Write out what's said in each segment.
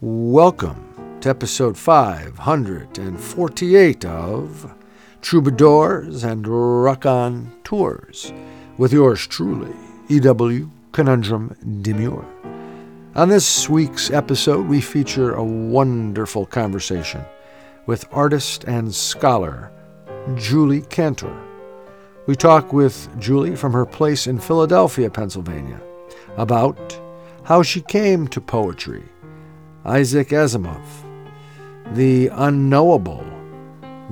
Welcome to episode 548 of Troubadours and Rock On Tours with yours truly, E.W. Conundrum Demure. On this week's episode, we feature a wonderful conversation with artist and scholar Julie Kantor. We talk with Julie from her place in Philadelphia, Pennsylvania, about how she came to poetry, Isaac Asimov, the unknowable,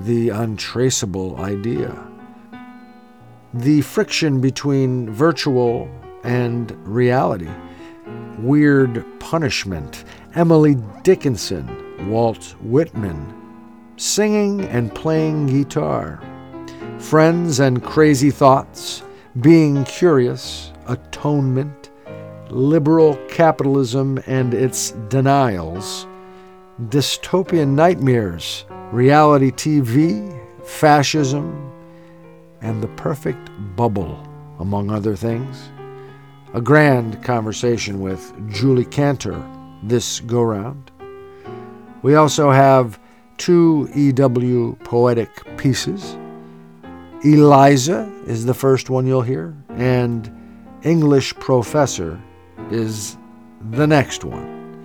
the untraceable idea, the friction between virtual and reality, weird punishment, Emily Dickinson, Walt Whitman, singing and playing guitar, friends and crazy thoughts, being curious, atonement, liberal capitalism and its denials, dystopian nightmares, reality TV, fascism, and the perfect bubble, among other things. A grand conversation with Julie Kantor this go round. We also have two EW poetic pieces. Eliza is the first one you'll hear, and English Professor is the next one.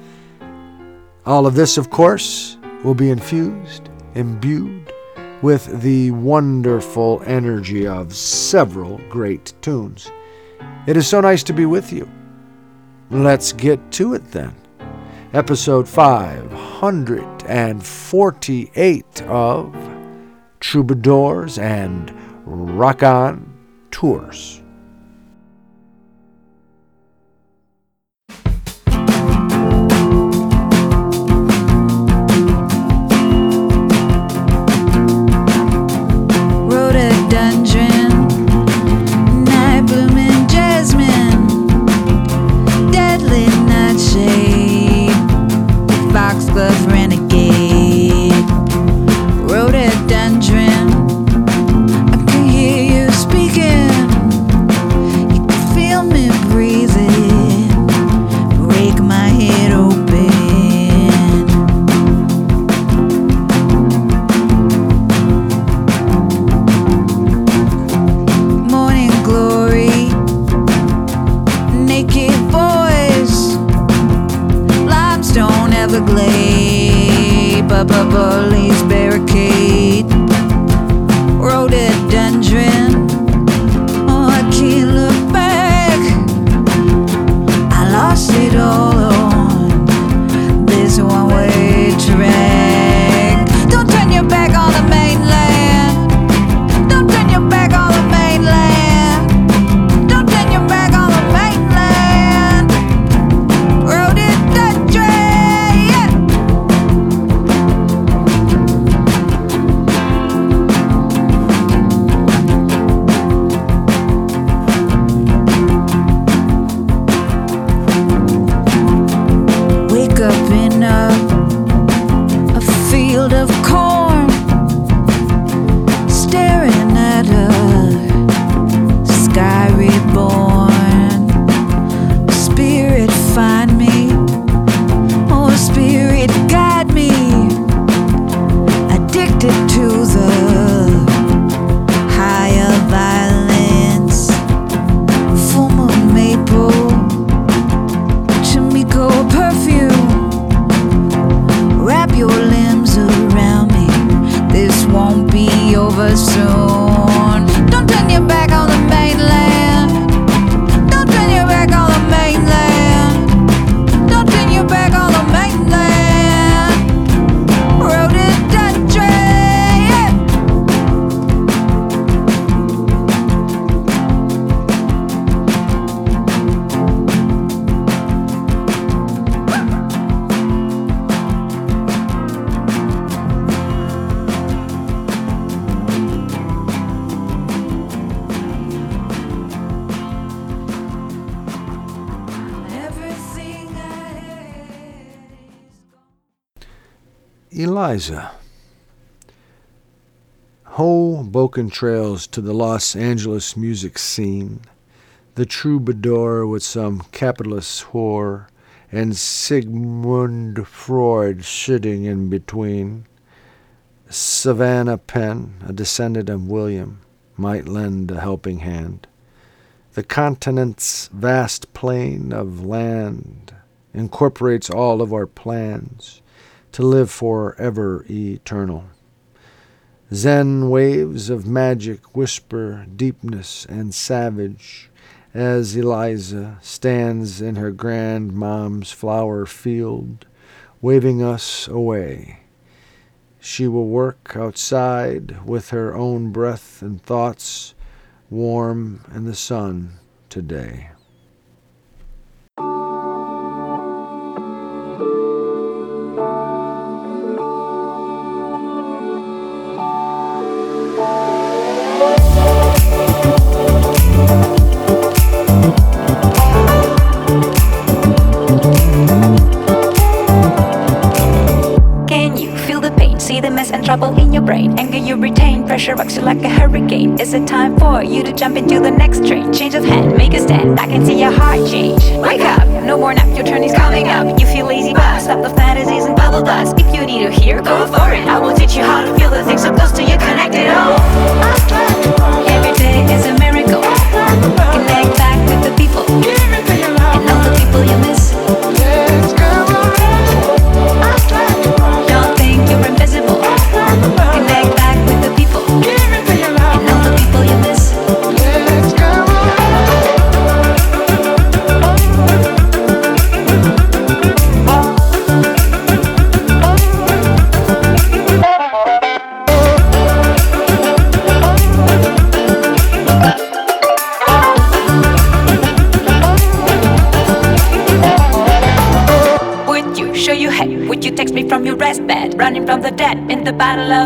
All of this, of course, will be infused, imbued with the wonderful energy of several great tunes. It is so nice to be with you. Let's get to it then. Episode 548 of Troubadours and Rock On Tours. Eliza. Hoboken trails to the Los Angeles music scene, the troubadour with some capitalist whore and Sigmund Freud sitting in between. Savannah Penn, a descendant of William, might lend a helping hand. The continent's vast plain of land incorporates all of our plans to live forever eternal. Zen waves of magic whisper deepness and savage as Eliza stands in her grandmom's flower field, waving us away. She will work outside with her own breath and thoughts, warm in the sun today. Trouble in your brain. Anger you retain, pressure rocks you like a hurricane. Is it time for you to jump into the next train? Change of hand, make a stand. I can see your heart change. Wake up, no more nap, your turn is coming up. You feel lazy, but stop the fantasies and bubble dust. If you need to hear, go for it. I will teach you how to feel the things so close to you, connected all. Every day is a miracle. Connect back with the people and all the people you miss.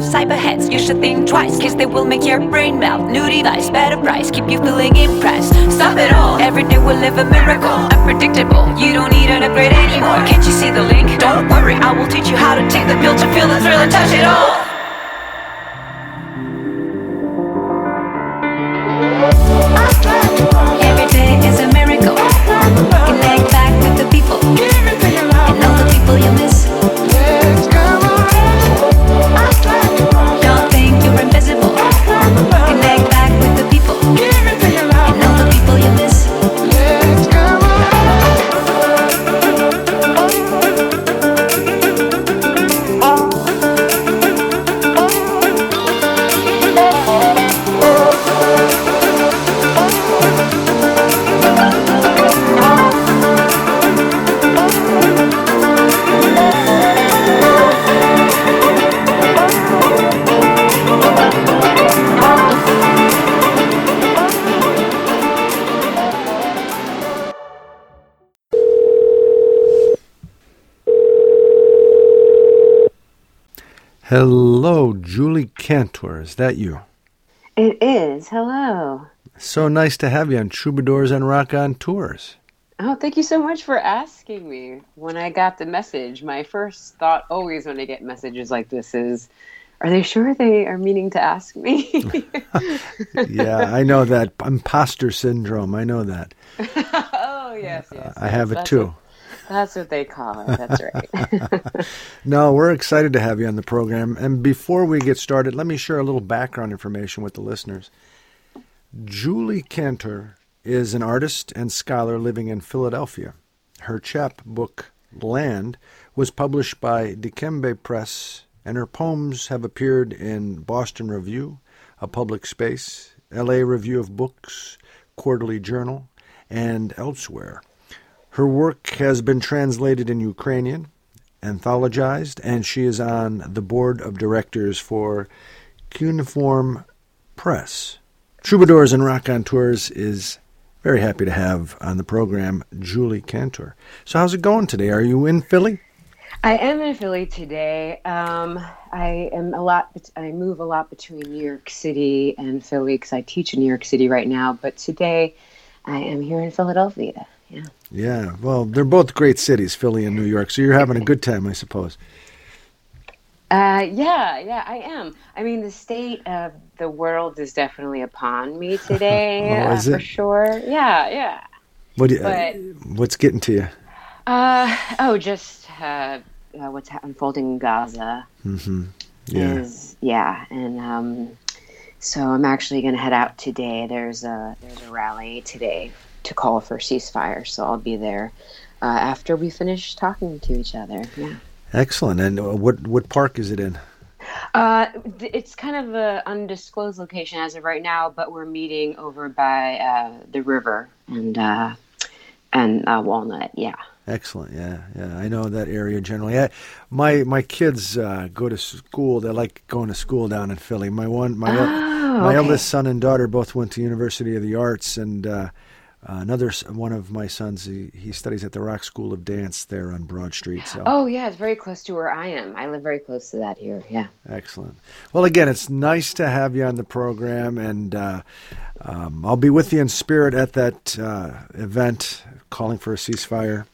Of cyberheads. You should think twice, cause they will make your brain melt. New device, better price, keep you feeling impressed. Stop it all, every day we'll live a miracle. Unpredictable, you don't need an upgrade anymore. Can't you see the link? Don't worry, I will teach you how to take the pill to feel the thrill and touch it all. Kantor. Is that you? It is. Hello. So nice to have you on Troubadours and Rock on Tours. Oh, thank you so much for asking me. When I got the message, my first thought always when I get messages like this is, are they sure they are meaning to ask me? Yeah, I know that imposter syndrome. I know that. oh, yes, yes. I have it too. what- that's what they call it. That's right. No, we're excited to have you on the program. And before we get started, let me share a little background information with the listeners. Julie Kantor is an artist and scholar living in Philadelphia. Her chapbook, Land, was published by Dikembe Press, and her poems have appeared in Boston Review, A Public Space, LA Review of Books, Quarterly Journal, and elsewhere. Her work has been translated in Ukrainian, anthologized, and she is on the board of directors for Cuneiform Press. Troubadours and Rock on Tours is very happy to have on the program Julie Kantor. So, how's it going today? Are you in Philly? I am in Philly today. Um, I am a lot. I move a lot between New York City and Philly because I teach in New York City right now. But today, I am here in Philadelphia. Yeah. Yeah, well, they're both great cities, Philly and New York, so you're having a good time, I suppose. Uh, yeah, yeah, I am. I mean, the state of the world is definitely upon me today, Oh, uh, for sure. Yeah, yeah. What do you, But- what's getting to you? Uh, oh, just uh, uh, what's unfolding in Gaza. Mm-hmm. Yeah. Is, yeah, and um, so I'm actually going to head out today. There's a there's a rally today to call for ceasefire, so I'll be there uh, after we finish talking to each other. Yeah. Excellent. And uh, what what park is it in? Uh, it's kind of an undisclosed location as of right now, but we're meeting over by uh, the river and uh, and uh, Walnut. Yeah. Excellent. Yeah, yeah. I know that area generally. I, my my kids uh, go to school. They like going to school down in Philly. My one, my Oh, my okay. eldest son and daughter both went to University of the Arts, and uh, another one of my sons he, he studies at the Rock School of Dance there on Broad Street. So Oh yeah, it's very close to where I am. I live very close to that here. Yeah. excellent. Well, again, it's nice to have you on the program, and uh, um, I'll be with you in spirit at that uh, event calling for a ceasefire.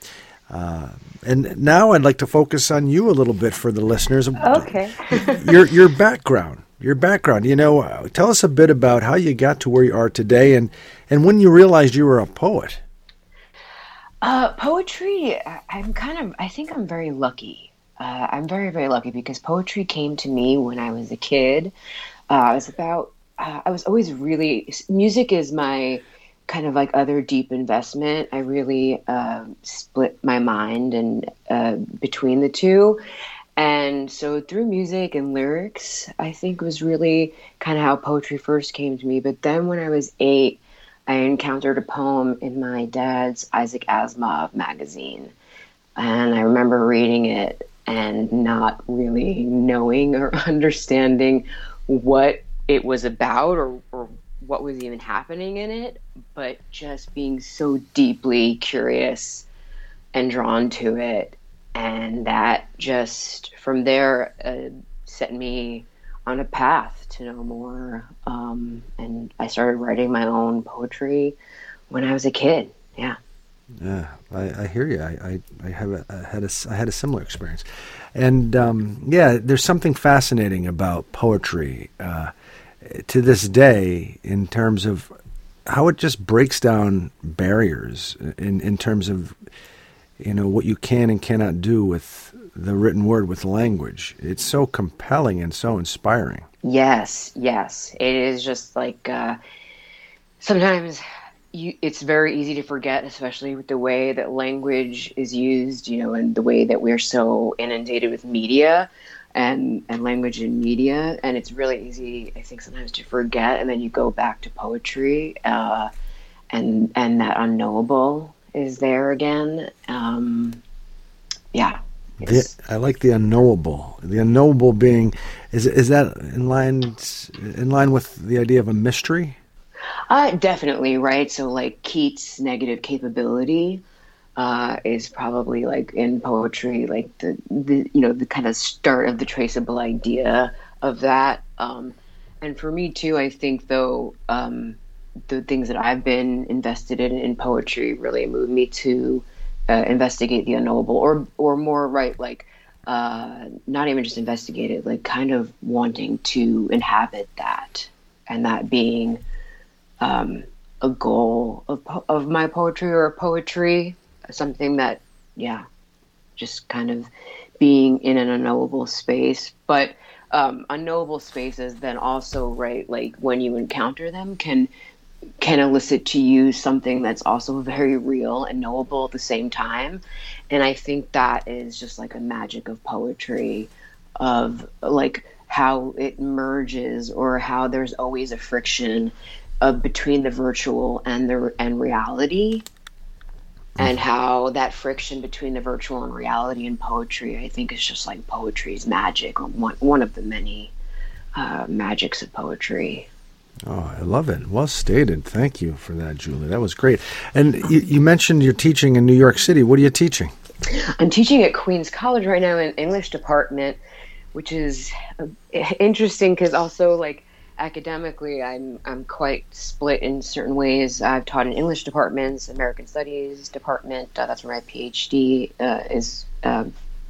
Uh, and now I'd like to focus on you a little bit for the listeners. Okay. your your background, your background. You know, uh, tell us a bit about how you got to where you are today, and and when you realized you were a poet. Uh, poetry, I'm kind of, I think I'm very lucky. Uh, I'm very, very lucky because poetry came to me when I was a kid. Uh, I was about, uh, I was always really, music is my kind of like other deep investment. I really uh, split my mind and uh, between the two. And so through music and lyrics, I think was really kind of how poetry first came to me. But then when I was eight, I encountered a poem in my dad's Isaac Asimov magazine. And I remember reading it and not really knowing or understanding what it was about or, or what was even happening in it, but just being so deeply curious and drawn to it. And that just from there uh, set me on a path to know more. Um, and I started writing my own poetry when I was a kid. Yeah. Yeah, I, I hear you. I, I, I have a, I had a I had a similar experience, and um, yeah, there's something fascinating about poetry uh, to this day in terms of how it just breaks down barriers in in terms of you know what you can and cannot do with the written word with language. It's so compelling and so inspiring. Yes, yes. It is just like uh, sometimes you, it's very easy to forget, especially with the way that language is used, you know, and the way that we're so inundated with media and, and language and media. And it's really easy, I think, sometimes to forget. And then you go back to poetry uh, and, and that unknowable is there again. Um, yeah. The, I like the unknowable. The unknowable being is is that in line in line with the idea of a mystery? Uh, definitely, right? So, like Keats' negative capability uh, is probably like in poetry, like the, the you know the kind of start of the traceable idea of that. Um, and for me too, I think though um, the things that I've been invested in in poetry really moved me to uh, investigate the unknowable, or or more right, like uh, not even just investigate it, like kind of wanting to inhabit that, and that being um, a goal of, of my poetry or poetry, something that, yeah, just kind of being in an unknowable space. But um, unknowable spaces then also, right, like when you encounter them, can can elicit to you something that's also very real and knowable at the same time. And I think that is just like a magic of poetry, of like how it merges or how there's always a friction of between the virtual and the and reality. And how that friction between the virtual and reality in poetry i think is just like poetry's magic or one, one of the many uh, magics of poetry Oh, I love it. Well stated. Thank you for that, Julie. That was great. And you, you mentioned you're teaching in New York City. What are you teaching? i'm teaching at queens college right now in english department which is uh, interesting because also like academically i'm i'm quite split in certain ways i've taught in english departments american studies department uh, that's where my phd uh, is uh,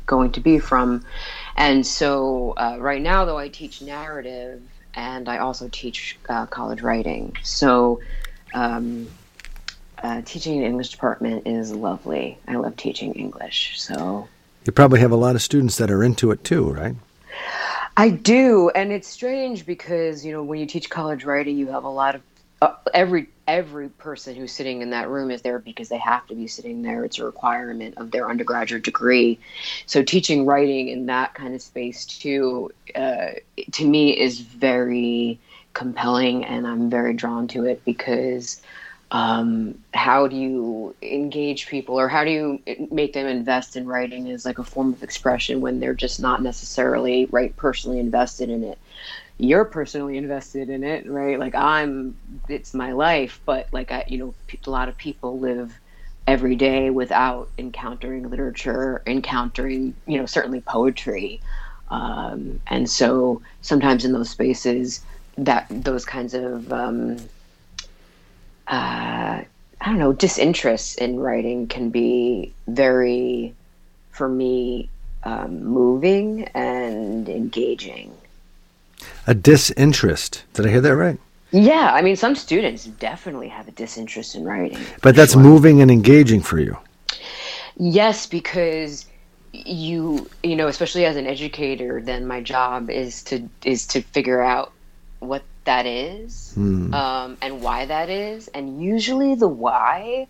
going to be from and so uh, right now though i teach narrative and i also teach uh, college writing so um, uh, teaching in English department is lovely. I love teaching English. So you probably have a lot of students that are into it too, right? I do, and it's strange because you know when you teach college writing, you have a lot of uh, every every person who's sitting in that room is there because they have to be sitting there. It's a requirement of their undergraduate degree. So teaching writing in that kind of space too, uh, to me, is very compelling, and I'm very drawn to it because um, how do you engage people or how do you make them invest in writing as like a form of expression when they're just not necessarily right personally invested in it you're personally invested in it right like i'm it's my life but like i you know a lot of people live every day without encountering literature encountering you know certainly poetry um, and so sometimes in those spaces that those kinds of um, uh, I don't know, disinterest in writing can be very, for me, um, moving and engaging. A disinterest. Did I hear that right? Yeah, I mean, some students definitely have a disinterest in writing. But that's sure. moving and engaging for you. Yes, because you you know especially as an educator then my job is to is to figure out what that is mm. um, and why that is. And usually the why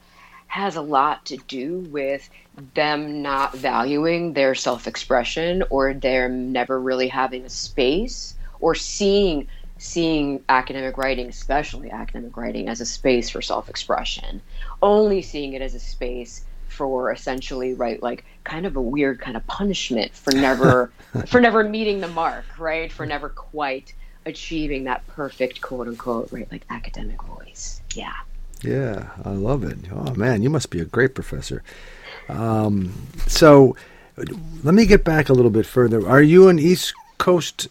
has a lot to do with them not valuing their self expression or them never really having a space or seeing seeing academic writing especially academic writing as a space for self-expression. Only seeing it as a space for essentially right like kind of a weird kind of punishment for never for never meeting the mark right? For never quite achieving that perfect quote unquote right like academic voice. Yeah. Yeah i love it. Oh man you must be a great professor. Um, so let me get back a little bit further. Are you an east coast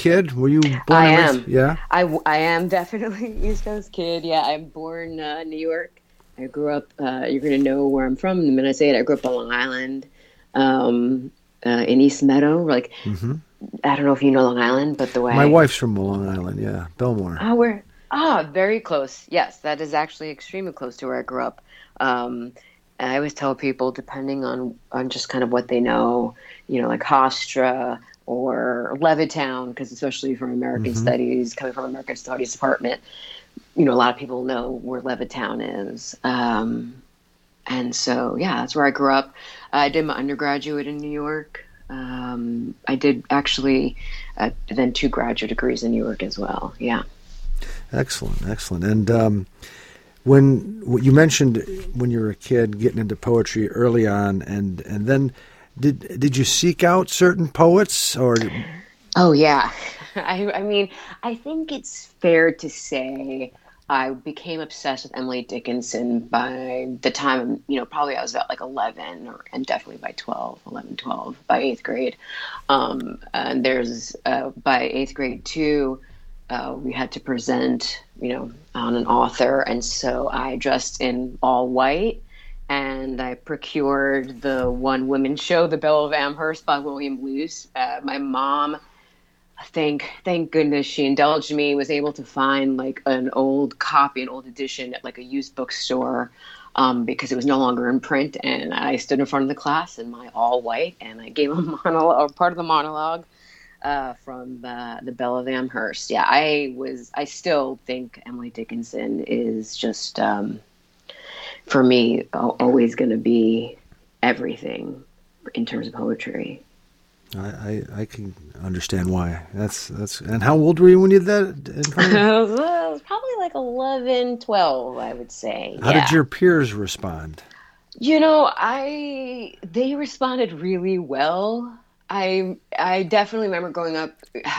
kid? Were you born i am. Yeah? I, I am definitely east coast kid. Yeah i'm born uh, new york. I grew up uh, you're going to know where i'm from the minute i say it i grew up on long island um, uh, in east meadow like mm-hmm. I don't know if you know Long Island, but the way my wife's from Long Island, yeah, Bellmore. Oh, we're ah, very close. Yes, that is actually extremely close to where I grew up. Um, I always tell people, depending on on just kind of what they know, you know, like Hofstra or Levittown, because especially from American mm-hmm. Studies, coming from American Studies department, you know, a lot of people know where Levittown is. Um, and so, yeah, that's where I grew up. I did my undergraduate in New York. Um, I did actually uh, then two graduate degrees in New York as well. Yeah. Excellent, excellent. And um, when you mentioned when you were a kid getting into poetry early on, and and then did did you seek out certain poets or? Oh yeah, I, I mean I think it's fair to say I became obsessed with Emily Dickinson by the time, you know, probably I was about like 11 or, and definitely by 12, 11, 12, by eighth grade. Um, and there's, uh, by eighth grade too, uh, we had to present, you know, on an author. And so I dressed in all white and I procured the one woman show, The Belle of Amherst by William Luce. Uh, my mom thank thank goodness she indulged me was able to find like an old copy an old edition at like a used bookstore um, because it was no longer in print and i stood in front of the class in my all white and i gave a monologue part of the monologue uh, from the, the belle of amherst yeah i was i still think emily dickinson is just um, for me always going to be everything in terms of poetry I, I, I, can understand why. That's that's. And how old were you when you did that? I was probably like 11, 12, I would say. How yeah. did your peers respond? You know, I they responded really well. I I definitely remember growing up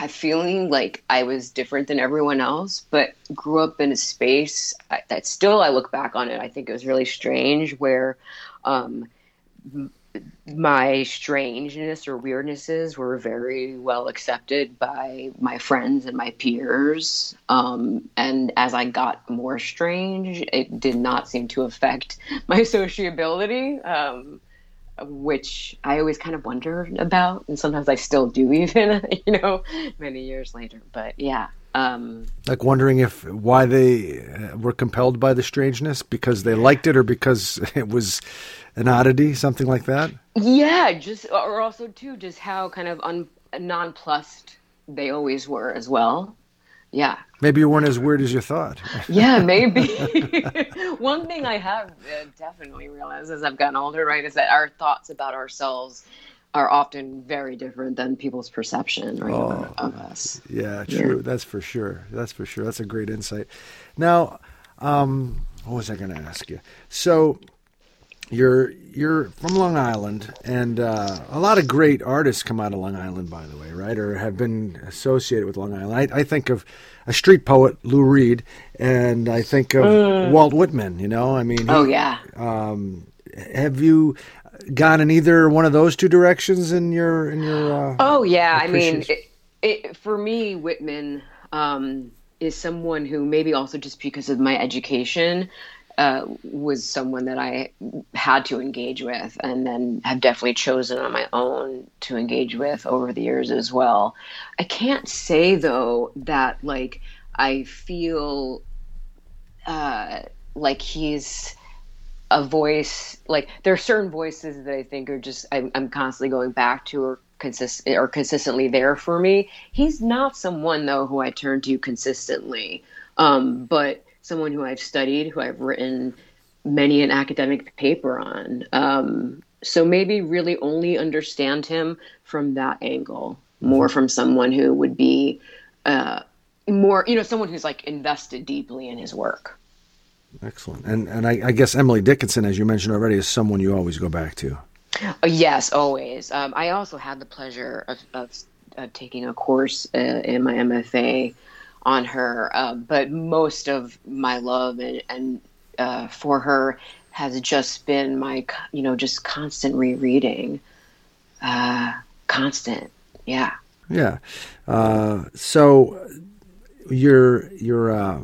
feeling like I was different than everyone else, but grew up in a space that still I look back on it. I think it was really strange where. Um, my strangeness or weirdnesses were very well accepted by my friends and my peers. Um, and as I got more strange, it did not seem to affect my sociability, um, which I always kind of wondered about. And sometimes I still do, even, you know, many years later. But yeah. Um, like wondering if why they uh, were compelled by the strangeness because they liked it or because it was an oddity, something like that. Yeah, just or also too, just how kind of un, nonplussed they always were as well. Yeah. Maybe you weren't as weird as you thought. yeah, maybe. One thing I have uh, definitely realized as I've gotten older, right, is that our thoughts about ourselves are often very different than people's perception right, oh, of us. Yeah, true. Yeah. That's for sure. That's for sure. That's a great insight. Now, um, what was I going to ask you? So, you're you're from Long Island, and uh, a lot of great artists come out of Long Island, by the way, right? Or have been associated with Long Island. I, I think of a street poet, Lou Reed, and I think of mm. Walt Whitman. You know, I mean, oh yeah. Um, have you gone in either one of those two directions in your in your? Uh, oh yeah, I mean, it, it, for me, Whitman um, is someone who maybe also just because of my education uh, was someone that I had to engage with, and then have definitely chosen on my own to engage with over the years as well. I can't say though that like I feel uh, like he's a voice. Like there are certain voices that I think are just I'm, I'm constantly going back to or consist or consistently there for me. He's not someone though who I turn to consistently, um, but someone who I've studied, who I've written many an academic paper on. Um, so maybe really only understand him from that angle, more from someone who would be uh, more, you know, someone who's like invested deeply in his work. Excellent. And and I, I guess Emily Dickinson, as you mentioned already, is someone you always go back to. Uh, yes, always. Um, I also had the pleasure of, of, of taking a course uh, in my MFA on her. Uh, but most of my love and, and uh, for her has just been my, you know, just constant rereading. Uh, constant, yeah. Yeah. Uh, so you're you're uh,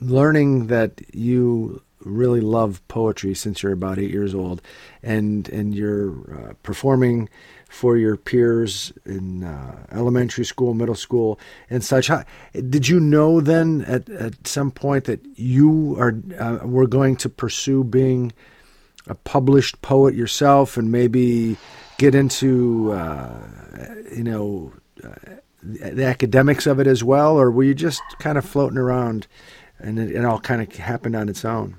learning that you really love poetry since you're about eight years old, and and you're uh, performing for your peers in uh, elementary school, middle school, and such. How, did you know then at, at some point that you are uh, were going to pursue being a published poet yourself and maybe get into uh, you know uh, the academics of it as well, or were you just kind of floating around and it, it all kind of happened on its own?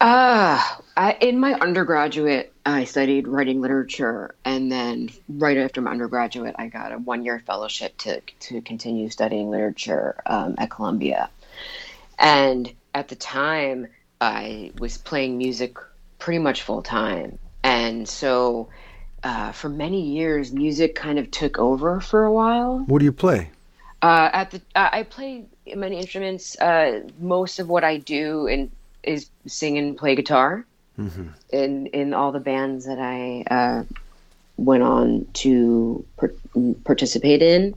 Ah, uh, in my undergraduate, I studied writing literature, and then right after my undergraduate, I got a one-year fellowship to to continue studying literature um, at Columbia. And at the time, I was playing music pretty much full time, and so uh, for many years, music kind of took over for a while. What do you play? Uh, at the uh, I play many instruments. Uh, most of what I do in is sing and play guitar mm-hmm. in in all the bands that I uh, went on to participate in,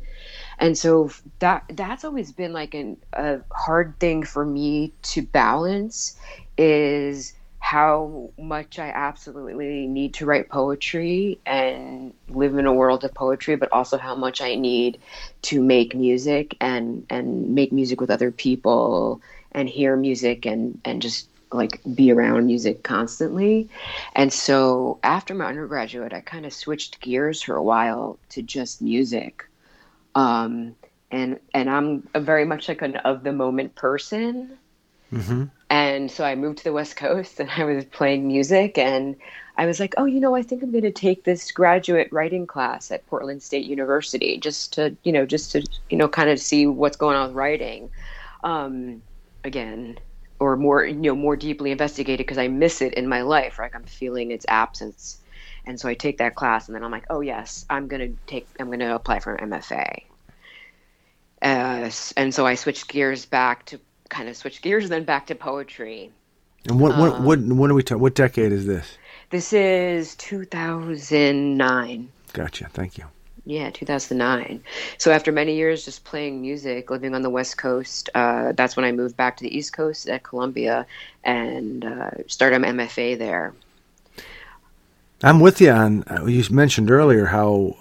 and so that that's always been like an, a hard thing for me to balance is how much I absolutely need to write poetry and live in a world of poetry, but also how much I need to make music and and make music with other people and hear music and and just like be around music constantly. And so after my undergraduate, I kind of switched gears for a while to just music. Um, and and I'm a very much like an of the moment person. Mm-hmm. And so I moved to the West Coast and I was playing music and I was like, oh, you know, I think I'm going to take this graduate writing class at Portland State University just to, you know, just to, you know, kind of see what's going on with writing. Um, again, or more you know more deeply investigated because I miss it in my life. Like I'm feeling its absence, and so I take that class, and then I'm like, oh yes, I'm gonna take I'm gonna apply for an MFA. Uh, and so I switched gears back to kind of switch gears, and then back to poetry. And what what um, what when are we talking? What decade is this? This is 2009. Gotcha. Thank you. Yeah, 2009. So after many years just playing music, living on the West Coast, uh, that's when I moved back to the East Coast at Columbia and uh, started my MFA there. I'm with you on. Uh, you mentioned earlier how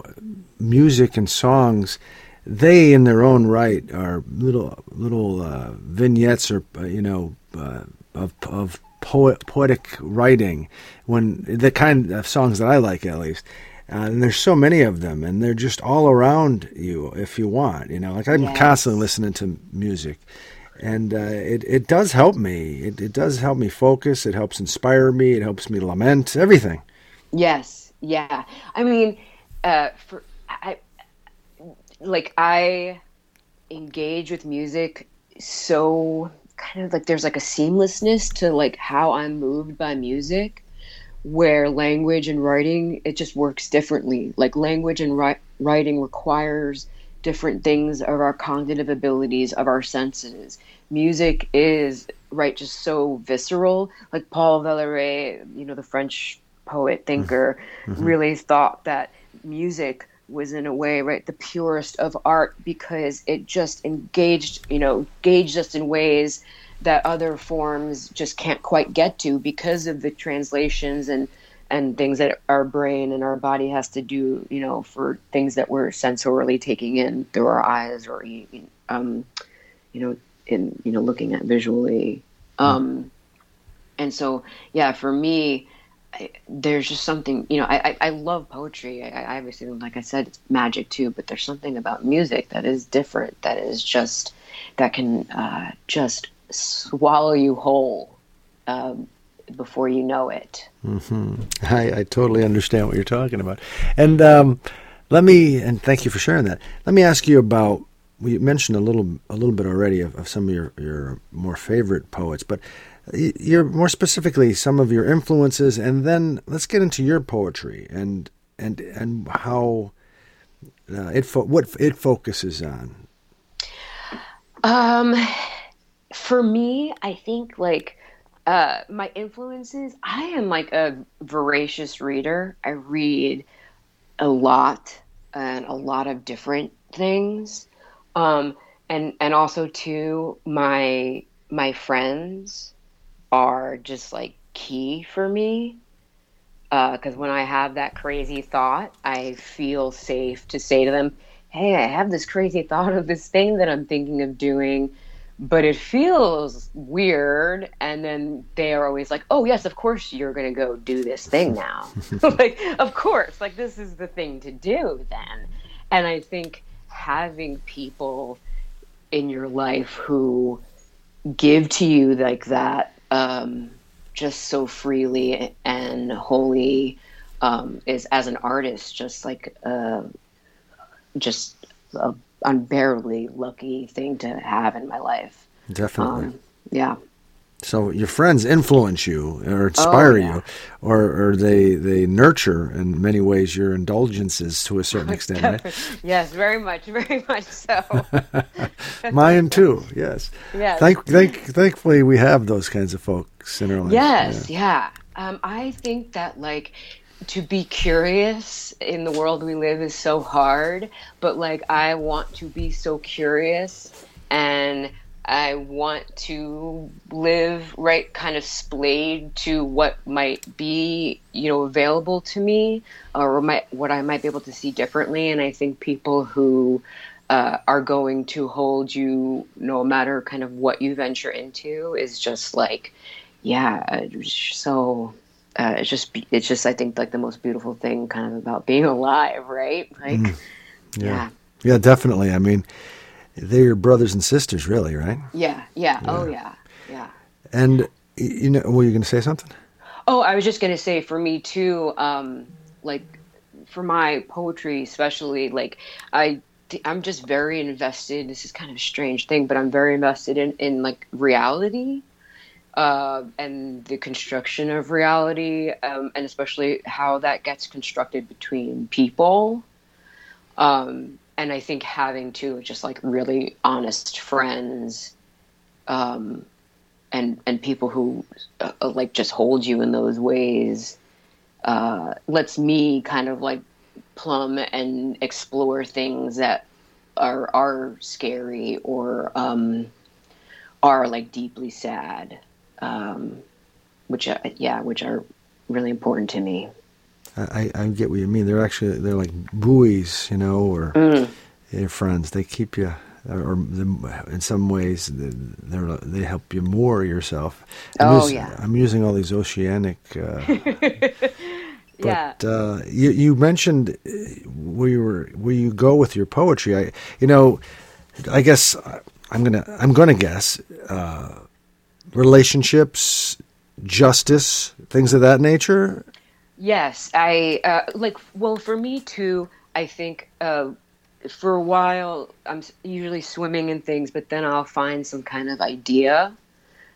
music and songs they in their own right are little little uh, vignettes or uh, you know uh, of of poet, poetic writing when the kind of songs that I like at least. Uh, and there's so many of them, and they're just all around you if you want. You know, like I'm Yes. constantly listening to music, and uh, it it does help me. It it does help me focus. It helps inspire me. It helps me lament everything. Yes, yeah. I mean, uh, for I like I engage with music so kind of like there's like a seamlessness to like how I'm moved by music where language and writing it just works differently. Like language and ri- writing requires different things of our cognitive abilities of our senses. Music is right just so visceral. Like paul Valéry, you know the french poet thinker mm-hmm. Mm-hmm. really thought that music was in a way right the purest of art because it just engaged you know engaged us in ways that other forms just can't quite get to because of the translations and and things that our brain and our body has to do you know for things that we're sensorily taking in through our eyes or um you know in you know looking at visually. Um and so yeah for me I, there's just something you know I, I, I love poetry. I, I obviously like I said it's magic too but there's something about music that is different that is just that can uh, just swallow you whole um, before you know it I, I totally understand what you're talking about. And um, let me and thank you for sharing that. Let me ask you about. We mentioned a little a little bit already of, of some of your, your more favorite poets, but you're more specifically some of your influences, and then let's get into your poetry and and and how uh, it fo- what it focuses on. Um, for me, I think like uh, my influences. I am like a voracious reader. I read a lot and a lot of different things. Um, and and also too, my my friends are just like key for me because when I have that crazy thought, I feel safe to say to them, "Hey, I have this crazy thought of this thing that I'm thinking of doing, but it feels weird." And then they are always like, "Oh, yes, of course you're going to go do this thing now." like, of course, like this is the thing to do then. And I think having people in your life who give to you like that um, just so freely and wholly um, is as an artist just like uh, just a unbearably lucky thing to have in my life Definitely. um, yeah So your friends influence you or inspire Oh, yeah. you, or or they they nurture in many ways your indulgences to a certain extent, right? yes very much very much so Mine too. Yes. Yes. Thank, thank, thankfully, we have those kinds of folks in our lives. Yes, yeah. Um, I think that like to be curious in the world we live is so hard, but like I want to be so curious and I want to live right kind of splayed to what might be, you know, available to me or what I might be able to see differently. And I think people who uh, are going to hold you no matter kind of what you venture into is just like, yeah, so uh, it's just it's just I think like the most beautiful thing kind of about being alive, right? Like, yeah, Yeah, definitely. I mean, they're your brothers and sisters, really, right? yeah, yeah, oh yeah, yeah. And you know, were you going to say something? Oh, I was just gonna say for me too, um, like for my poetry especially, like I I'm just very invested. This is kind of a strange thing, but I'm very invested in in like reality. Uh, and the construction of reality, um, and especially how that gets constructed between people. Um, and I think having to just like really honest friends, um, and and people who uh, like just hold you in those ways, uh, lets me kind of like plumb and explore things that are are scary or um, are like deeply sad, um, which uh, yeah, which are really important to me. I, I get what you mean. They're actually they're like buoys, you know, or Mm. your friends. They keep you, or in some ways, they they help you more yourself. I'm oh using, yeah. I'm using all these oceanic. Uh, yeah. But uh, you you mentioned uh, where you were where you go with your poetry. I you know, I guess I'm gonna I'm gonna guess uh, relationships, justice, things of that nature. Yes, I uh, like. Well, for me too. I think uh, for a while I'm usually swimming in things, but then I'll find some kind of idea,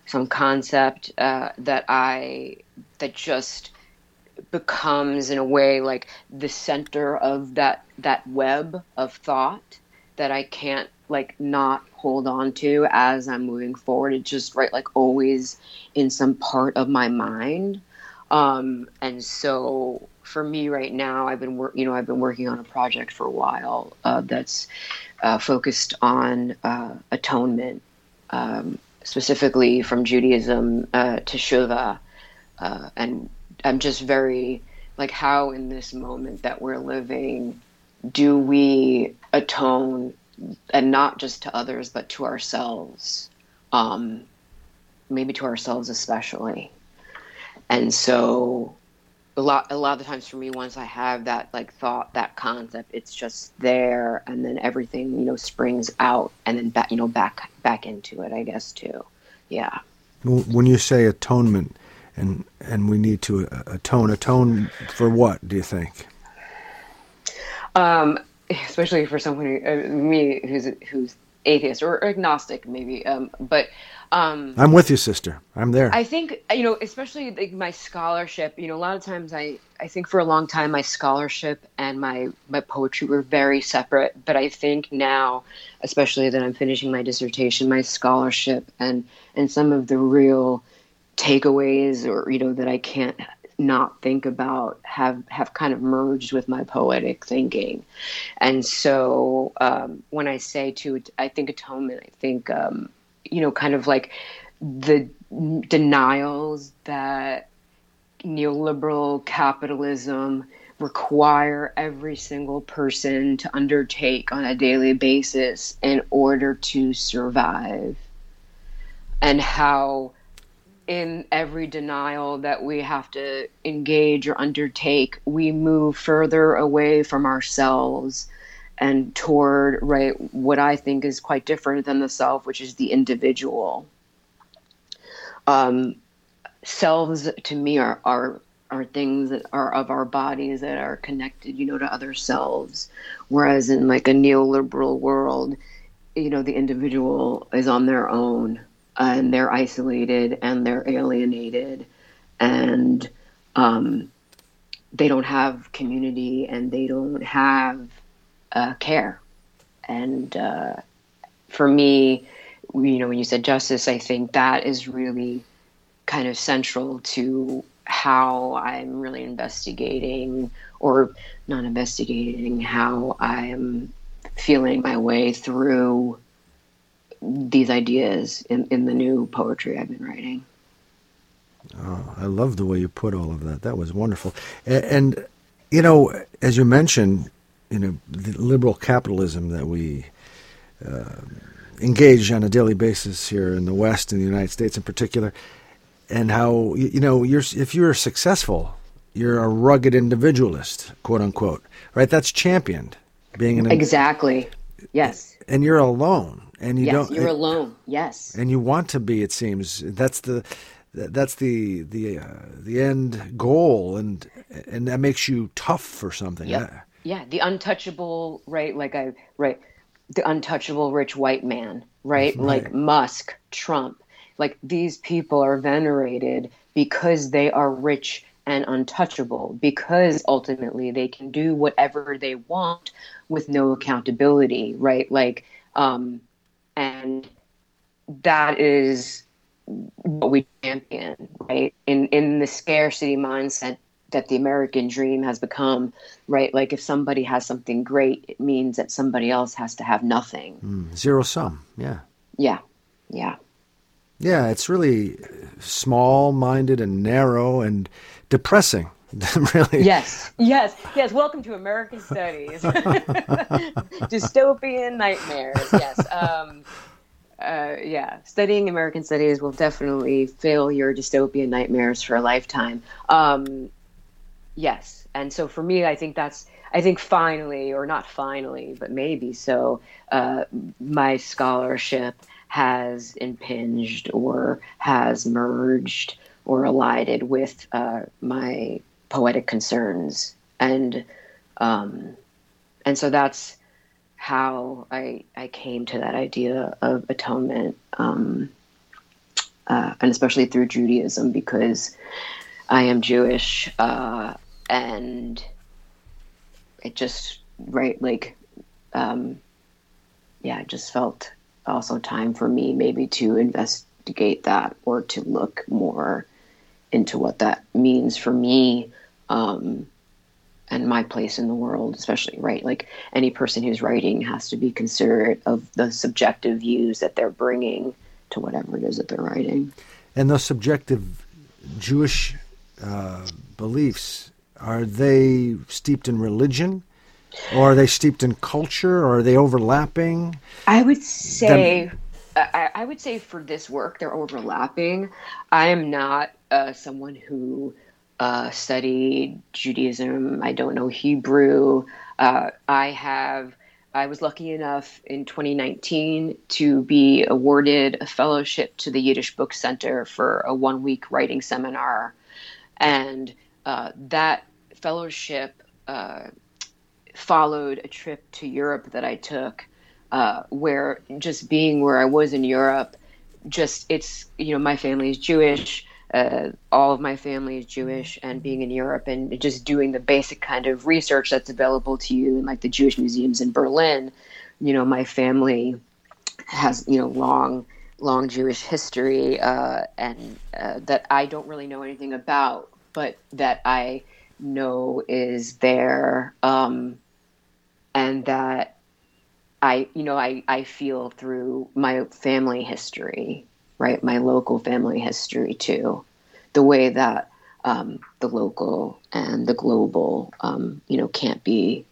some concept uh, that I that just becomes in a way like the center of that that web of thought that I can't like not hold on to as I'm moving forward. It's just right like always in some part of my mind. Um, and so for me right now, I've been work, you know, I've been working on a project for a while uh, that's uh, focused on uh, atonement, um, specifically from Judaism uh, teshuvah, uh, and I'm just very like how in this moment that we're living, do we atone, and not just to others but to ourselves, um, maybe to ourselves especially and so a lot a lot of the times for me once i have that like thought that concept it's just there and then everything you know springs out and then back you know back back into it i guess too yeah When you say atonement, and and we need to uh, atone, atone for what? Do you think? um especially for someone who, uh, me who's who's atheist or agnostic maybe um but um I'm with you, sister. I'm there. I think you know, especially like my scholarship. You know, a lot of times I I think for a long time my scholarship and my my poetry were very separate. But I think now, especially that I'm finishing my dissertation, my scholarship and and some of the real takeaways, or you know, that I can't not think about have have kind of merged with my poetic thinking. And so um, when i say to i think atonement i think um, you know kind of like the denials that neoliberal capitalism require every single person to undertake on a daily basis in order to survive. And how in every denial that we have to engage or undertake we move further away from ourselves and toward right what i think is quite different than the self which is the individual. Um, selves to me are, are are things that are of our bodies that are connected you know to other selves. Whereas in like a neoliberal world you know the individual is on their own and they're isolated and they're alienated and um, they don't have community and they don't have uh, care. And uh, for me you know when you said justice i think that is really kind of central to how i'm really investigating or not investigating how i'm feeling my way through these ideas in, in the new poetry i've been writing Oh, I love the way you put all of that. That was wonderful. And, and you know, as you mentioned, you know, the liberal capitalism that we uh, engage on a daily basis here in the West, in the United States in particular, and how you, you know, you're if you're successful, you're a rugged individualist, quote unquote, right? That's championed being an exactly yes and you're alone, and you yes don't. you're alone. Yes. And you want to be it seems. That's the that's the the uh, the end goal and and that makes you tough for something Yep. I- yeah the untouchable right like i right the untouchable rich white man right. Like musk trump like these people are venerated because they are rich and untouchable because ultimately they can do whatever they want with no accountability right? Like um and that is what we champion, right? In in the scarcity mindset that the American dream has become, right? Like if somebody has something great, it means that somebody else has to have nothing. Mm, zero sum yeah Yeah. Yeah. yeah it's really small minded and narrow and depressing really? Yes, yes, yes. Welcome to American Studies. Dystopian nightmares. Yes. Um, uh, yeah, studying American Studies will definitely fill your dystopian nightmares for a lifetime. Um, yes, and so for me, I think that's. I think finally, or not finally, but maybe so, uh, my scholarship has impinged or has merged or elided with uh, my poetic concerns, and um, and so that's how I I came to that idea of atonement, um, uh, and especially through Judaism because I am Jewish, uh, and it just right like um, yeah, it just felt also time for me maybe to investigate that or to look more into what that means for me um, and my place in the world, especially, right? Like any person who's writing has to be considerate of the subjective views that they're bringing to whatever it is that they're writing. And those subjective Jewish uh, beliefs, are they steeped in religion? Or are they steeped in culture? Or are they overlapping? I would say, I, I, would say for this work, they're overlapping. I am not uh, someone who uh, studied Judaism. I don't know Hebrew. Uh, I have. I was lucky enough in 2019 to be awarded a fellowship to the Yiddish Book Center for a one week writing seminar. And uh, that fellowship uh, followed a trip to Europe that I took, uh, where just being where I was in Europe, just it's, you know, my family is Jewish uh, all of my family is Jewish, and being in Europe and just doing the basic kind of research that's available to you in like the Jewish museums in Berlin, you know, my family has you know long long Jewish history uh, and uh, that I don't really know anything about, but that I know is there, um, and that I you know I I feel through my family history right? My local family history too, the way that um, the local and the global, um, you know, can't be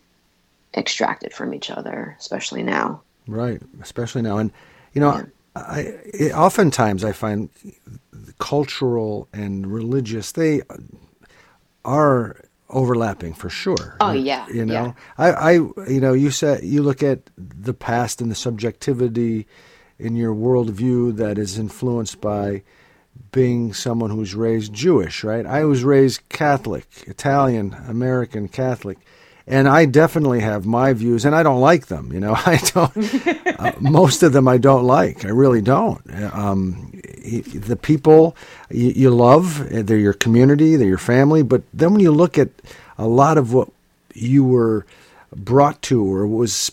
extracted from each other, especially now. Right, especially now, and you know, yeah. I, it, oftentimes I find cultural and religious they are overlapping for sure. Oh yeah, you know, yeah. I, I, you know, you said you look at the past and the subjectivity in your worldview that is influenced by being someone who's raised Jewish, right? I was raised Catholic, Italian, American Catholic, and I definitely have my views, and I don't like them. You know, I don't. uh, most of them I don't like. I really don't. Um, the people you, you love, they're your community, they're your family, but then when you look at a lot of what you were brought to or was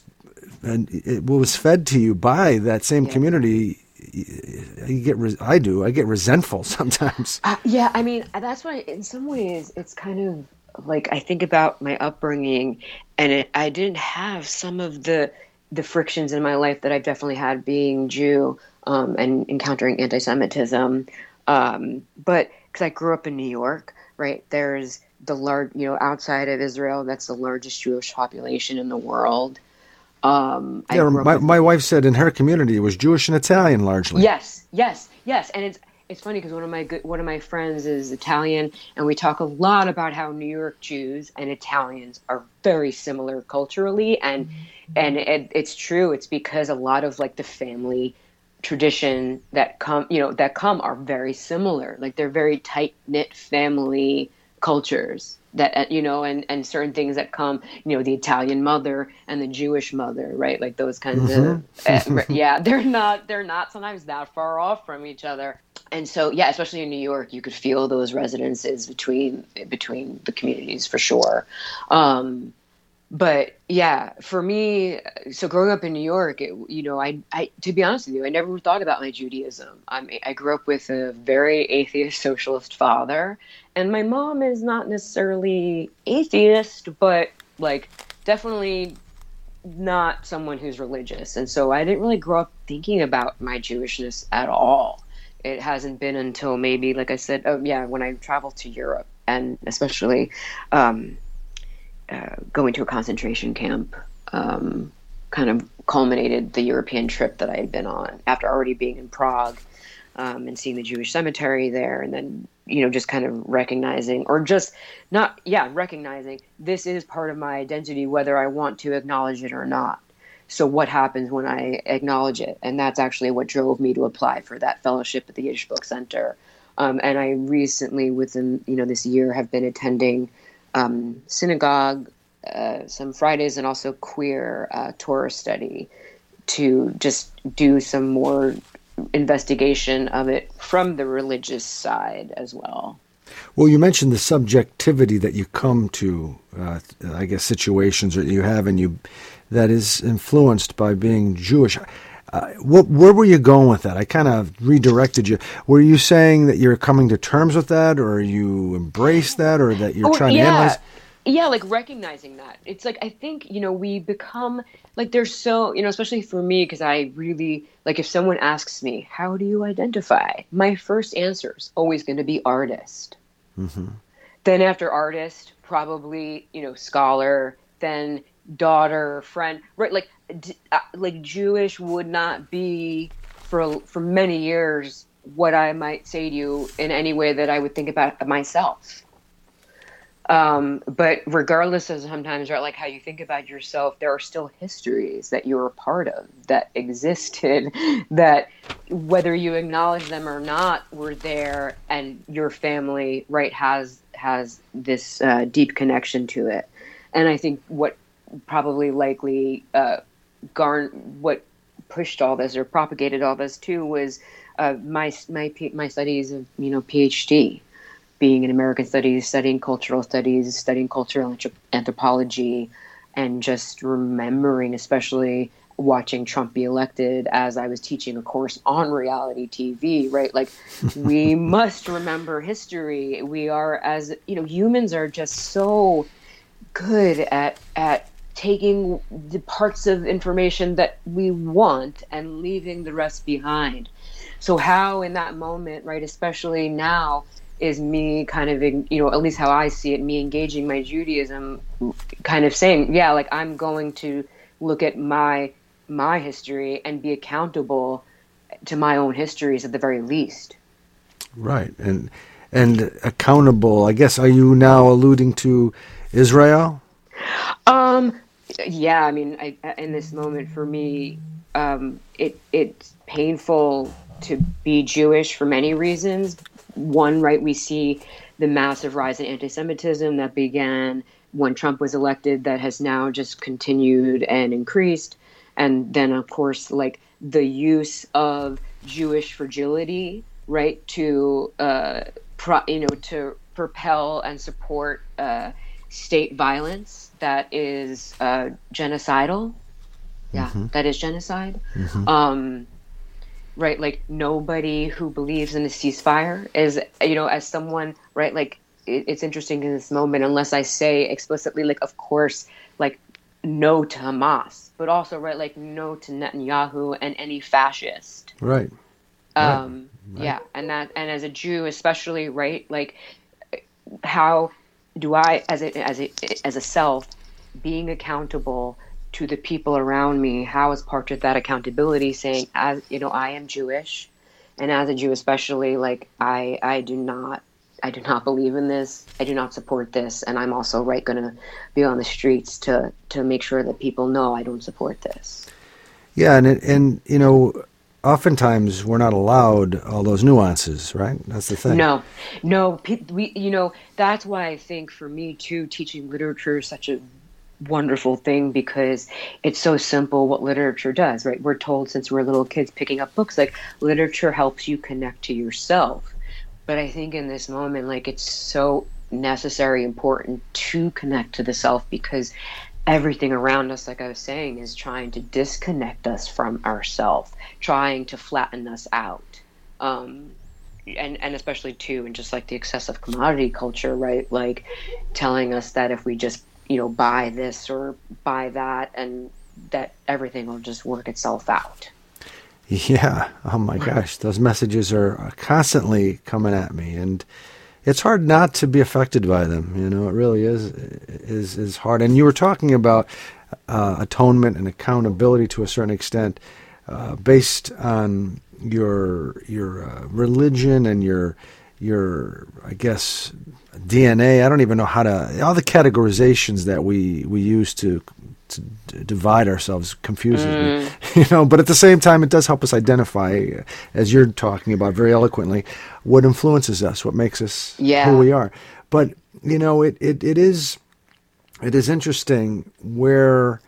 and it was fed to you by that same yeah. community you get re- I do I get resentful sometimes. Uh, yeah, I mean that's why in some ways it's kind of like I think about my upbringing, and it, I didn't have some of the the frictions in my life that I've definitely had being Jew um, and encountering anti-Semitism. Um, but because I grew up in New York, right? There's the large, you know, outside of Israel, that's the largest Jewish population in the world. Um, yeah, my, my wife said in her community it was Jewish and Italian largely. Yes, yes, yes, and it's it's funny because one of my good, one of my friends is Italian, and we talk a lot about how New York Jews and Italians are very similar culturally, and mm-hmm. and it, it's true. It's because a lot of like the family tradition that come you know that come are very similar. Like they're very tight knit family cultures that uh, you know and and certain things that come you know the italian mother and the jewish mother right? Like those kinds mm-hmm. of uh, yeah they're not they're not sometimes that far off from each other. And so yeah especially in new york you could feel those resonances between between the communities for sure. Um but yeah, for me, so growing up in New York, it, you know, I, I, to be honest with you, I never thought about my Judaism. I mean, I grew up with a very atheist socialist father, and my mom is not necessarily atheist, but like definitely not someone who's religious. And so I didn't really grow up thinking about my Jewishness at all. It hasn't been until maybe, like I said, oh yeah, when I traveled to Europe and especially um, uh, going to a concentration camp um, kind of culminated the European trip that I had been on after already being in Prague um, and seeing the Jewish cemetery there, and then you know just kind of recognizing or just not yeah recognizing this is part of my identity whether I want to acknowledge it or not. So what happens when I acknowledge it? And that's actually what drove me to apply for that fellowship at the Yiddish Book Center. Um, and I recently, within you know this year, have been attending um, synagogue uh, some Fridays and also queer uh, Torah study to just do some more investigation of it from the religious side as well. Well, you mentioned the subjectivity that you come to, uh, I guess, situations that you have, and you that is influenced by being Jewish. Uh, what, where were you going with that? I kind of redirected you. Were you saying that you're coming to terms with that, or you embrace that, or that you're Oh, trying yeah. to analyze? yeah like recognizing that it's like i think you know we become like there's so you know especially for me because i really like if someone asks me how do you identify my first answer is always going to be artist Mm-hmm. then after artist probably you know scholar then daughter friend right like uh, like jewish would not be for for many years what i might say to you in any way that i would think about myself. Um, but regardless of sometimes right like how you think about yourself there are still histories that you're a part of that existed that whether you acknowledge them or not were there and your family right has has this uh, deep connection to it. And i think what probably likely uh, garn what pushed all this or propagated all this too was uh, my my my studies of you know PhD being in American studies, studying cultural studies, studying cultural anthropology, and just remembering, especially watching Trump be elected as I was teaching a course on reality TV, right? Like, we must remember history. We are, as you know, humans are just so good at at taking the parts of information that we want and leaving the rest behind. So how in that moment, right, especially now, is me kind of you know at least how I see it, me engaging my Judaism, kind of saying, yeah, like I'm going to look at my my history and be accountable to my own histories at the very least. Right, and and accountable. I guess are you now alluding to Israel? Um, yeah, I mean, I, in this moment for me, um, it it's painful to be Jewish for many reasons. One, right, we see the massive rise in anti-Semitism that began when Trump was elected, that has now just continued and increased, and then of course, like the use of Jewish fragility, right, to uh, pro, you know, to propel and support. Uh, state violence that is uh, genocidal. Yeah, that is genocide. Um, right, like nobody who believes in a ceasefire is, you know, as someone, right, like it, it's interesting in this moment, unless I say explicitly, like, of course, like, no to Hamas, but also, right, like, no to Netanyahu and any fascist Right. um yeah and that and as a jew especially right like how do i as a as a as a self being accountable to the people around me? How is part of that accountability saying as you know i am jewish and as a jew especially like i i do not i do not believe in this i do not support this and i'm also right going to be on the streets to to make sure that people know i don't support this? Yeah, and and you know, oftentimes we're not allowed all those nuances, right? That's the thing. No, no. We, you know, that's why I think for me too, teaching literature is such a wonderful thing because it's so simple what literature does, right? We're told since we're little kids picking up books, like literature helps you connect to yourself. But I think in this moment, like it's so necessary, important to connect to the self because everything around us, like I was saying, is trying to disconnect us from ourself, trying to flatten us out. Um, and and especially too, and just like the excessive commodity culture, right? Like telling us that if we just you know buy this or buy that, and that everything will just work itself out. Yeah. Oh my gosh, those messages are constantly coming at me, and it's hard not to be affected by them. You know, it really is is is hard. And you were talking about uh, atonement and accountability to a certain extent, uh, based on your your uh, religion and your your I guess DNA. I don't even know how to all the categorizations that we we use to to divide ourselves confuses mm. me. You know, but at the same time, it does help us identify, as you're talking about very eloquently, what influences us, what makes us yeah. who we are. But you know, it it, it is it is interesting where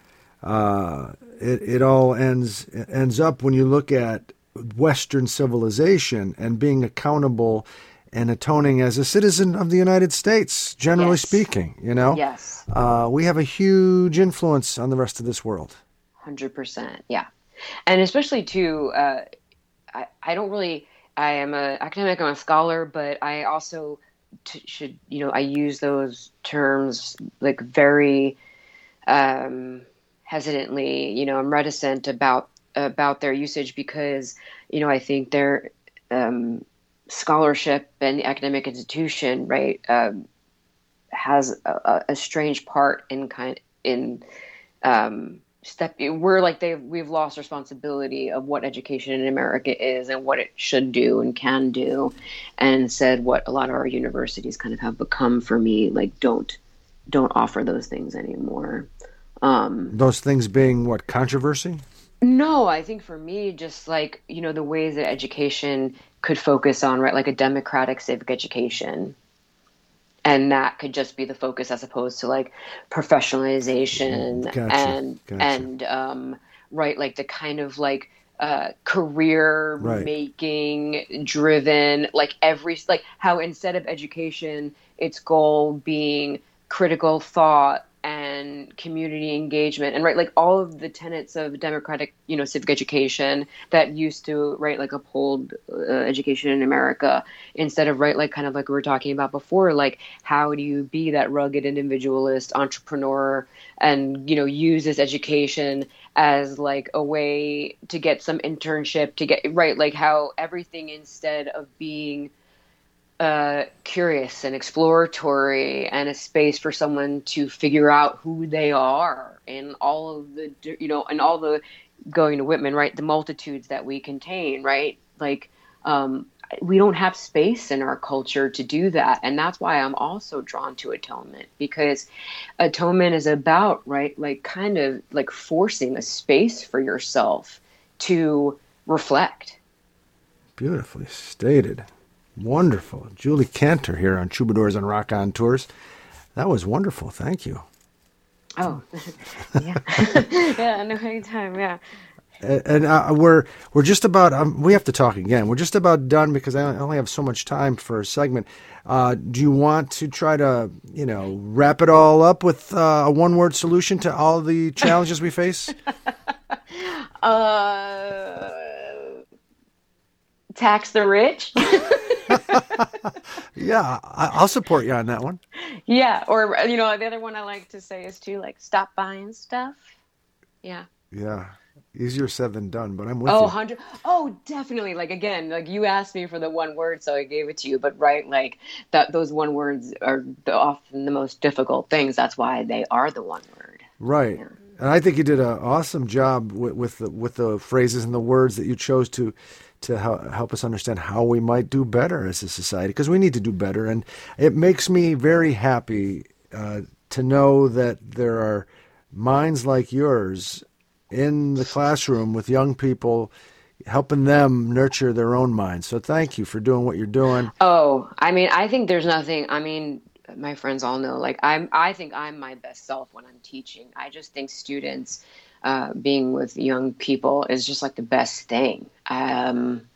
uh, it it all ends ends up when you look at Western civilization and being accountable and atoning as a citizen of the United States, generally yes. speaking. You know, yes, uh, we have a huge influence on the rest of this world. Hundred percent, yeah, and especially too. Uh, I I don't really. I am a academic. I'm a scholar, but I also t- should you know I use those terms like very um, hesitantly. You know, I'm reticent about about their usage because you know I think they're um, scholarship and academic institution, right, um, has a, a, strange part in kind in um, step. We're like they we've lost responsibility of what education in America is and what it should do and can do, and said what a lot of our universities kind of have become for me like don't don't offer those things anymore. Um, those things being what controversy. No, I think for me, just like, you know, the ways that education could focus on, right, like a democratic civic education. And that could just be the focus as opposed to like professionalization gotcha, and, gotcha. and, um, right, like the kind of like, uh, career right. making driven, like every, like how instead of education, its goal being critical thought, and community engagement and right like all of the tenets of democratic you know civic education that used to right like uphold uh, education in america instead of right like kind of like we were talking about before like how do you be that rugged individualist entrepreneur and you know use this education as like a way to get some internship to get right like how everything instead of being uh, curious and exploratory and a space for someone to figure out who they are and all of the you know and all the going to Whitman right the multitudes that we contain right? Like um, we don't have space in our culture to do that. And that's why I'm also drawn to atonement because atonement is about right like kind of like forcing a space for yourself to reflect. Beautifully stated Wonderful. Julie Kantor here on Troubadours and Rock on Tours. That was wonderful. Thank you. Oh, yeah. yeah, no, anytime. Yeah. And uh, we're we're just about um, we have to talk again. We're just about done because I only have so much time for a segment. Uh, do you want to try to you know wrap it all up with uh, a one word solution to all the challenges we face? uh, tax the rich. yeah, I'll support you on that one. Yeah, or you know, the other one I like to say is too like stop buying stuff. Yeah. Yeah. Easier said than done, but I'm with oh, you. 100 Oh, definitely. Like again, like you asked me for the one word, so I gave it to you. But right, like that, those one words are the, often the most difficult things. That's why they are the one word. Right. Yeah. And I think you did an awesome job with, with the with the phrases and the words that you chose to to help us understand how we might do better as a society because we need to do better. And it makes me very happy uh, to know that there are minds like yours in the classroom with young people helping them nurture their own minds. So thank you for doing what you're doing. Oh, I mean, I think there's nothing, I mean, my friends all know like I'm I think I'm my best self when I'm teaching. I just think students uh, being with young people is just like the best thing. Um,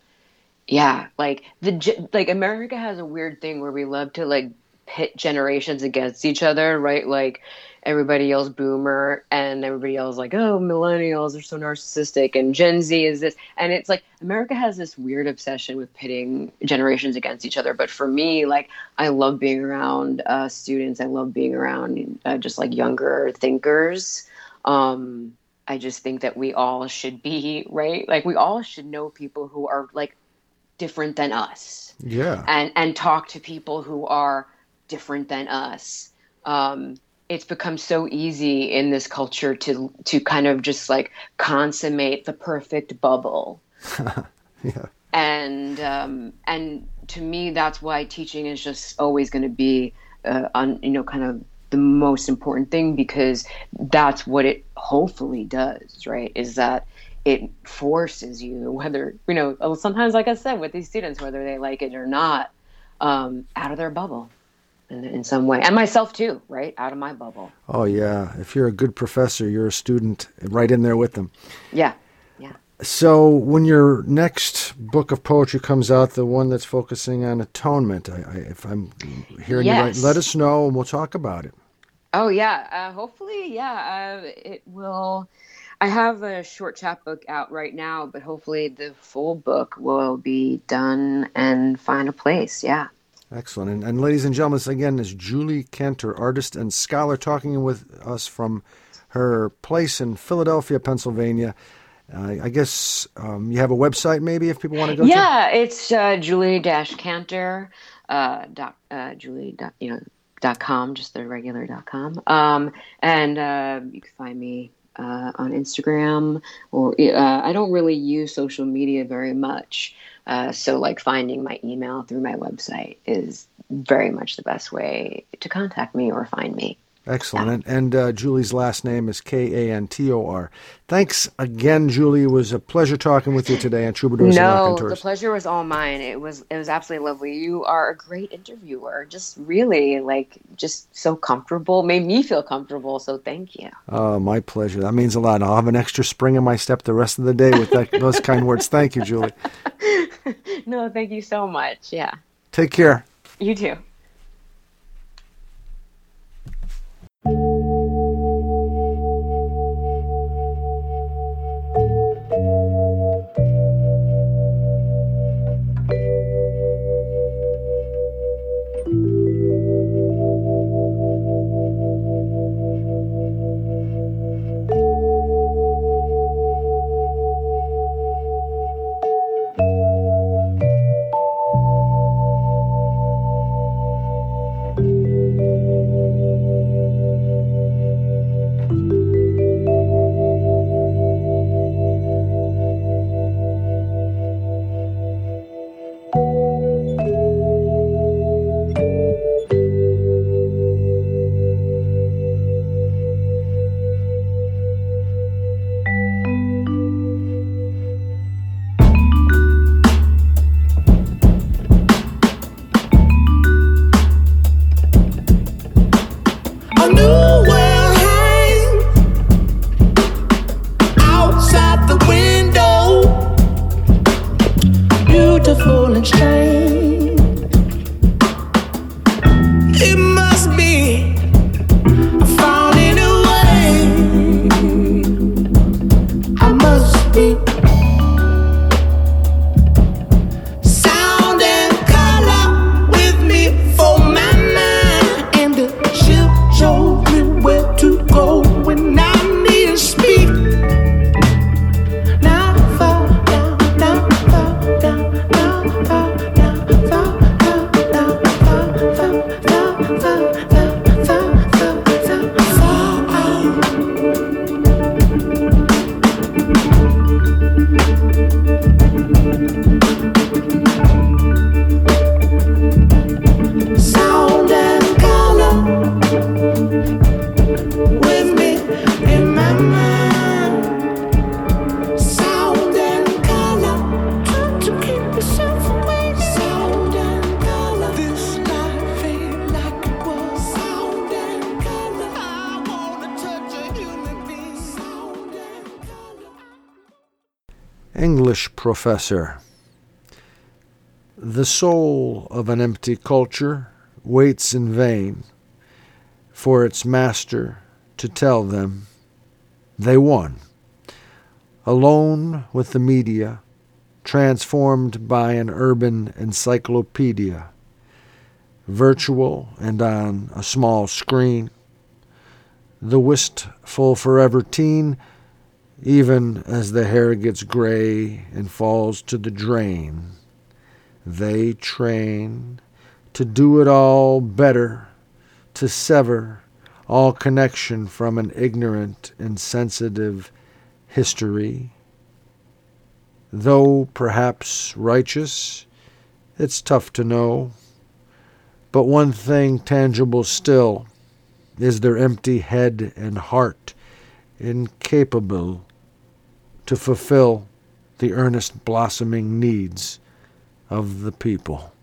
yeah, like the like America has a weird thing where we love to like pit generations against each other, right? Like everybody yells boomer and everybody yells like, oh, millennials are so narcissistic and Gen Z is this. And it's like America has this weird obsession with pitting generations against each other. But for me, like, I love being around uh, students. I love being around uh, just like younger thinkers. Um, I just think that we all should be right. Like we all should know people who are like different than us Yeah. and and talk to people who are different than us um, it's become so easy in this culture to to kind of just like consummate the perfect bubble Yeah. and um, and to me that's why teaching is just always going to be uh, on you know kind of the most important thing because that's what it hopefully does right is that it forces you whether you know sometimes like i said with these students whether they like it or not um, out of their bubble in, in some way and myself too right out of my bubble Oh, yeah. If you're a good professor, you're a student right in there with them. yeah yeah So, when your next book of poetry comes out, the one that's focusing on atonement, I, I, if I'm hearing you right, let us know and we'll talk about it. Oh yeah, uh, hopefully, yeah, uh, it will. I have a short chapbook out right now, but hopefully the full book will be done and find a place. Yeah. Excellent. And, and ladies and gentlemen, this again is Julie Kantor, artist and scholar, talking with us from her place in Philadelphia, Pennsylvania. Uh, I guess um, you have a website, maybe, if people want to go to. Yeah, it's uh, Julie Dash Kantor, uh, dot, uh, Julie you know dot com, just the regular dot com. Um, and uh, you can find me uh, on Instagram, or uh, I don't really use social media very much. Uh, so like finding my email through my website is very much the best way to contact me or find me. Excellent. And, and uh, Julie's last name is K A N T O R. Thanks again, Julie. It was a pleasure talking with you today on Troubadours and No, the pleasure was all mine. It was it was absolutely lovely. You are a great interviewer. Just really like just so comfortable. Made me feel comfortable. So thank you. Oh, my pleasure. That means a lot. I'll have an extra spring in my step the rest of the day with that, those kind words. Thank you, Julie. No, thank you so much. Yeah, Take care. you too. You. Professor. The soul of an empty culture waits in vain for its master to tell them they won. Alone with the media, transformed by an urban encyclopedia, virtual and on a small screen, the wistful forever teen even as the hair gets gray and falls to the drain, They train to do it all better, to sever all connection from an ignorant, insensitive history. Though perhaps righteous, it's tough to know. But one thing tangible still is their empty head and heart, incapable to fulfill the earnest blossoming needs of the people.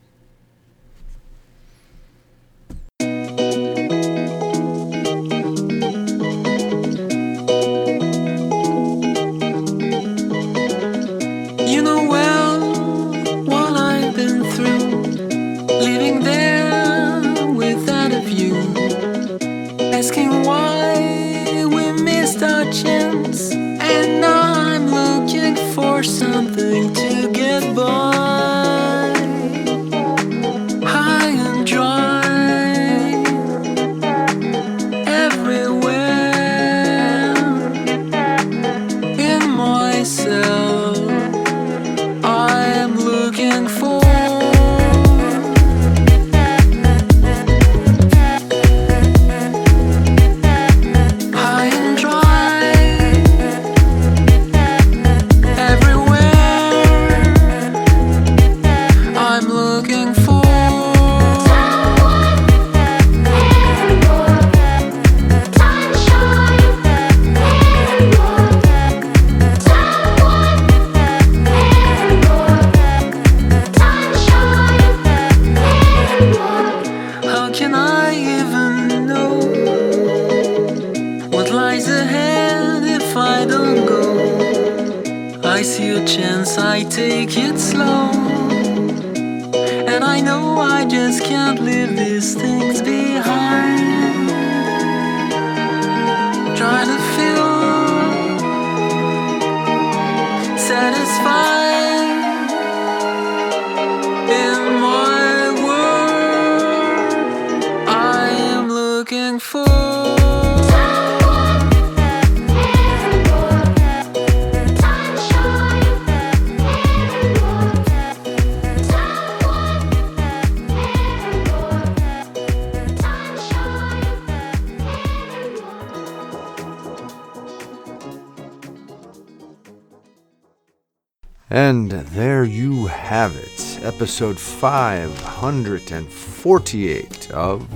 Have it, episode 548 of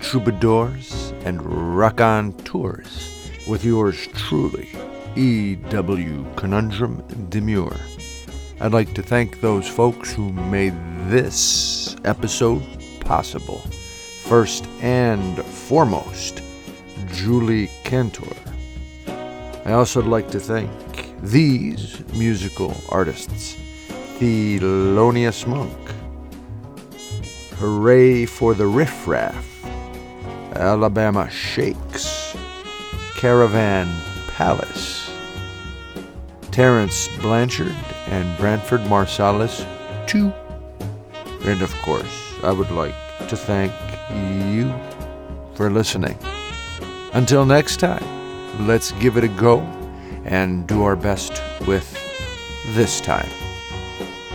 Troubadours and Rock on Tours, with yours truly, E.W. Conundrum Demure. I'd like to thank those folks who made this episode possible. First and foremost, Julie Kantor. I also like to thank these musical artists Thelonious Monk, Hurray for the Riff Raff. Alabama Shakes, Caravan Palace, Terence Blanchard, and Branford Marsalis, too. And of course, I would like to thank you for listening. Until next time, let's give it a go and do our best with this time.